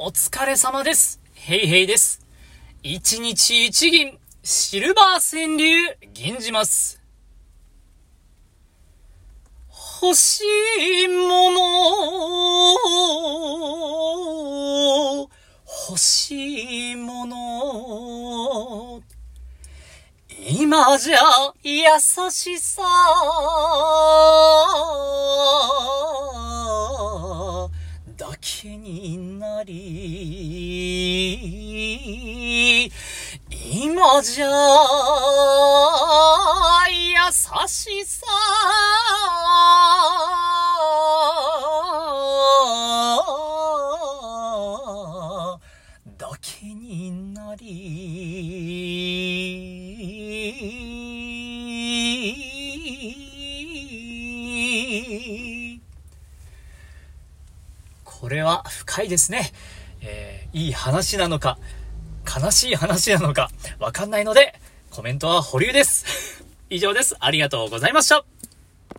お疲れ様です。ヘイヘイです。一日一銀、シルバー川柳、銀じます。欲しいもの、欲しいもの、今じゃ優しさだけになり。今じゃ優しさだけになり。これは深いですね。えーいい話なのか、悲しい話なのか、わかんないので、コメントは保留です。以上です。ありがとうございました。